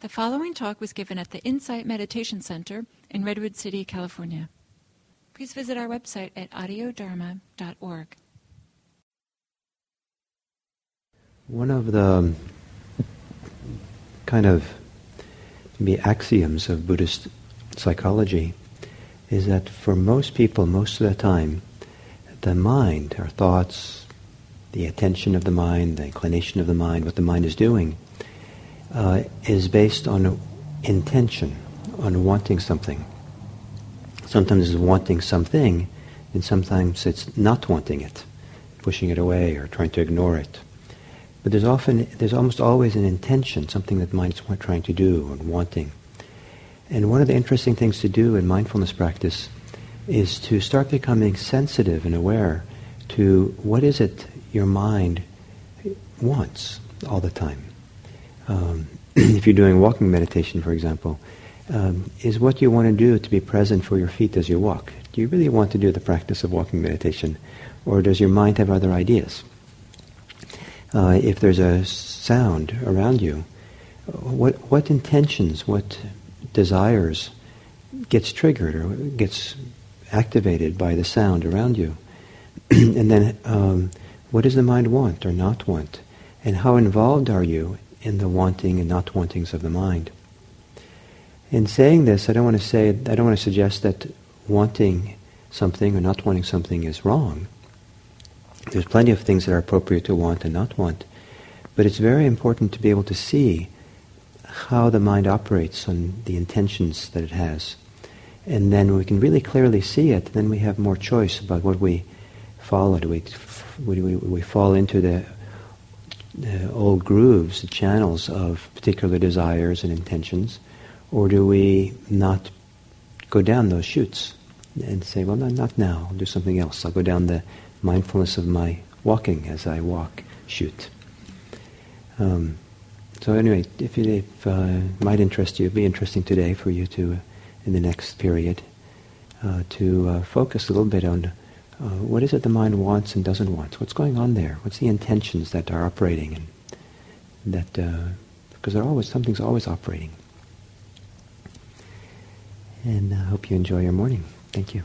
The following talk was given at the Insight Meditation Center in Redwood City, California. Please visit our website at audiodharma.org. One of the kind of maybe axioms of Buddhist psychology is that for most people, most of the time, the mind, our thoughts, the attention of the mind, the inclination of the mind, what the mind is doing, uh, is based on intention, on wanting something. Sometimes it's wanting something, and sometimes it's not wanting it, pushing it away or trying to ignore it. But there's often, there's almost always an intention, something that mind is trying to do and wanting. And one of the interesting things to do in mindfulness practice is to start becoming sensitive and aware to what is it your mind wants all the time. Um, if you're doing walking meditation, for example, um, is what you want to do to be present for your feet as you walk. Do you really want to do the practice of walking meditation, or does your mind have other ideas? Uh, if there's a sound around you, what what intentions, what desires gets triggered or gets activated by the sound around you, and then um, what does the mind want or not want? And how involved are you in the wanting and not wantings of the mind? In saying this, I don't want to say, I don't want to suggest that wanting something or not wanting something is wrong. There's plenty of things that are appropriate to want and not want. But it's very important to be able to see how the mind operates on the intentions that it has. And then we can really clearly see it, then we have more choice about what we follow. Do we, we, we fall into the, old grooves, the channels of particular desires and intentions, or do we not go down those chutes and say, well, not, not now, I'll do something else. I'll go down the mindfulness of my walking as I walk chute. Um, so anyway, if it if, uh, might interest you, it'd be interesting today for you to, uh, in the next period, uh, to uh, focus a little bit on uh, what is it the mind wants and doesn't want? What's going on there? What's the intentions that are operating? And that uh, because they're always something's always operating. And I hope you enjoy your morning. Thank you.